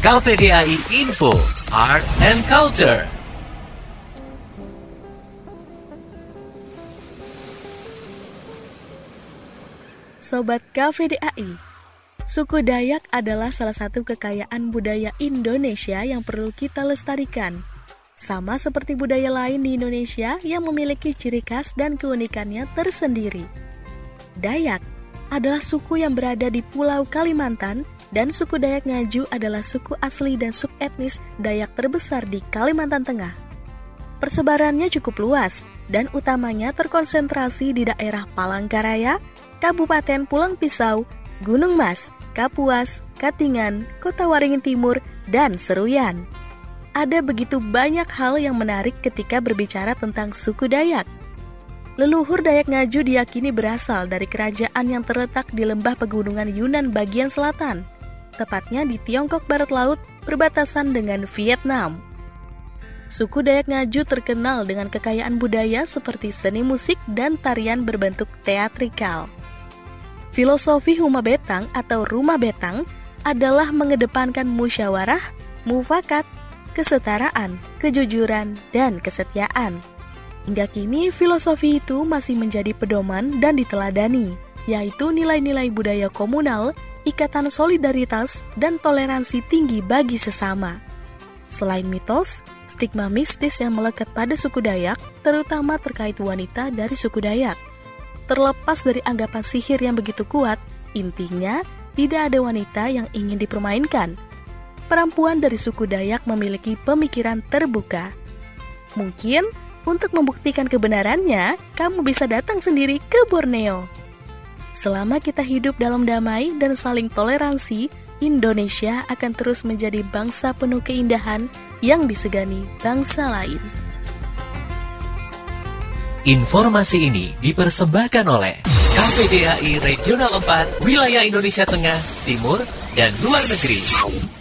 KVDAI Info, Art and Culture. Sobat KVDAI, suku Dayak adalah salah satu kekayaan budaya Indonesia yang perlu kita lestarikan. Sama seperti budaya lain di Indonesia yang memiliki ciri khas dan keunikannya tersendiri. Dayak adalah suku yang berada di Pulau Kalimantan dan suku Dayak Ngaju adalah suku asli dan subetnis Dayak terbesar di Kalimantan Tengah. Persebarannya cukup luas dan utamanya terkonsentrasi di daerah Palangkaraya, Kabupaten Pulang Pisau, Gunung Mas, Kapuas, Katingan, Kota Waringin Timur, dan Seruyan ada begitu banyak hal yang menarik ketika berbicara tentang suku Dayak. Leluhur Dayak Ngaju diyakini berasal dari kerajaan yang terletak di lembah pegunungan Yunan bagian selatan, tepatnya di Tiongkok Barat Laut berbatasan dengan Vietnam. Suku Dayak Ngaju terkenal dengan kekayaan budaya seperti seni musik dan tarian berbentuk teatrikal. Filosofi Huma Betang atau Rumah Betang adalah mengedepankan musyawarah, mufakat, kesetaraan, kejujuran, dan kesetiaan. Hingga kini filosofi itu masih menjadi pedoman dan diteladani, yaitu nilai-nilai budaya komunal, ikatan solidaritas, dan toleransi tinggi bagi sesama. Selain mitos, stigma mistis yang melekat pada suku Dayak, terutama terkait wanita dari suku Dayak. Terlepas dari anggapan sihir yang begitu kuat, intinya tidak ada wanita yang ingin dipermainkan – perempuan dari suku Dayak memiliki pemikiran terbuka. Mungkin untuk membuktikan kebenarannya, kamu bisa datang sendiri ke Borneo. Selama kita hidup dalam damai dan saling toleransi, Indonesia akan terus menjadi bangsa penuh keindahan yang disegani bangsa lain. Informasi ini dipersembahkan oleh KPDAI Regional 4, Wilayah Indonesia Tengah, Timur, dan Luar Negeri.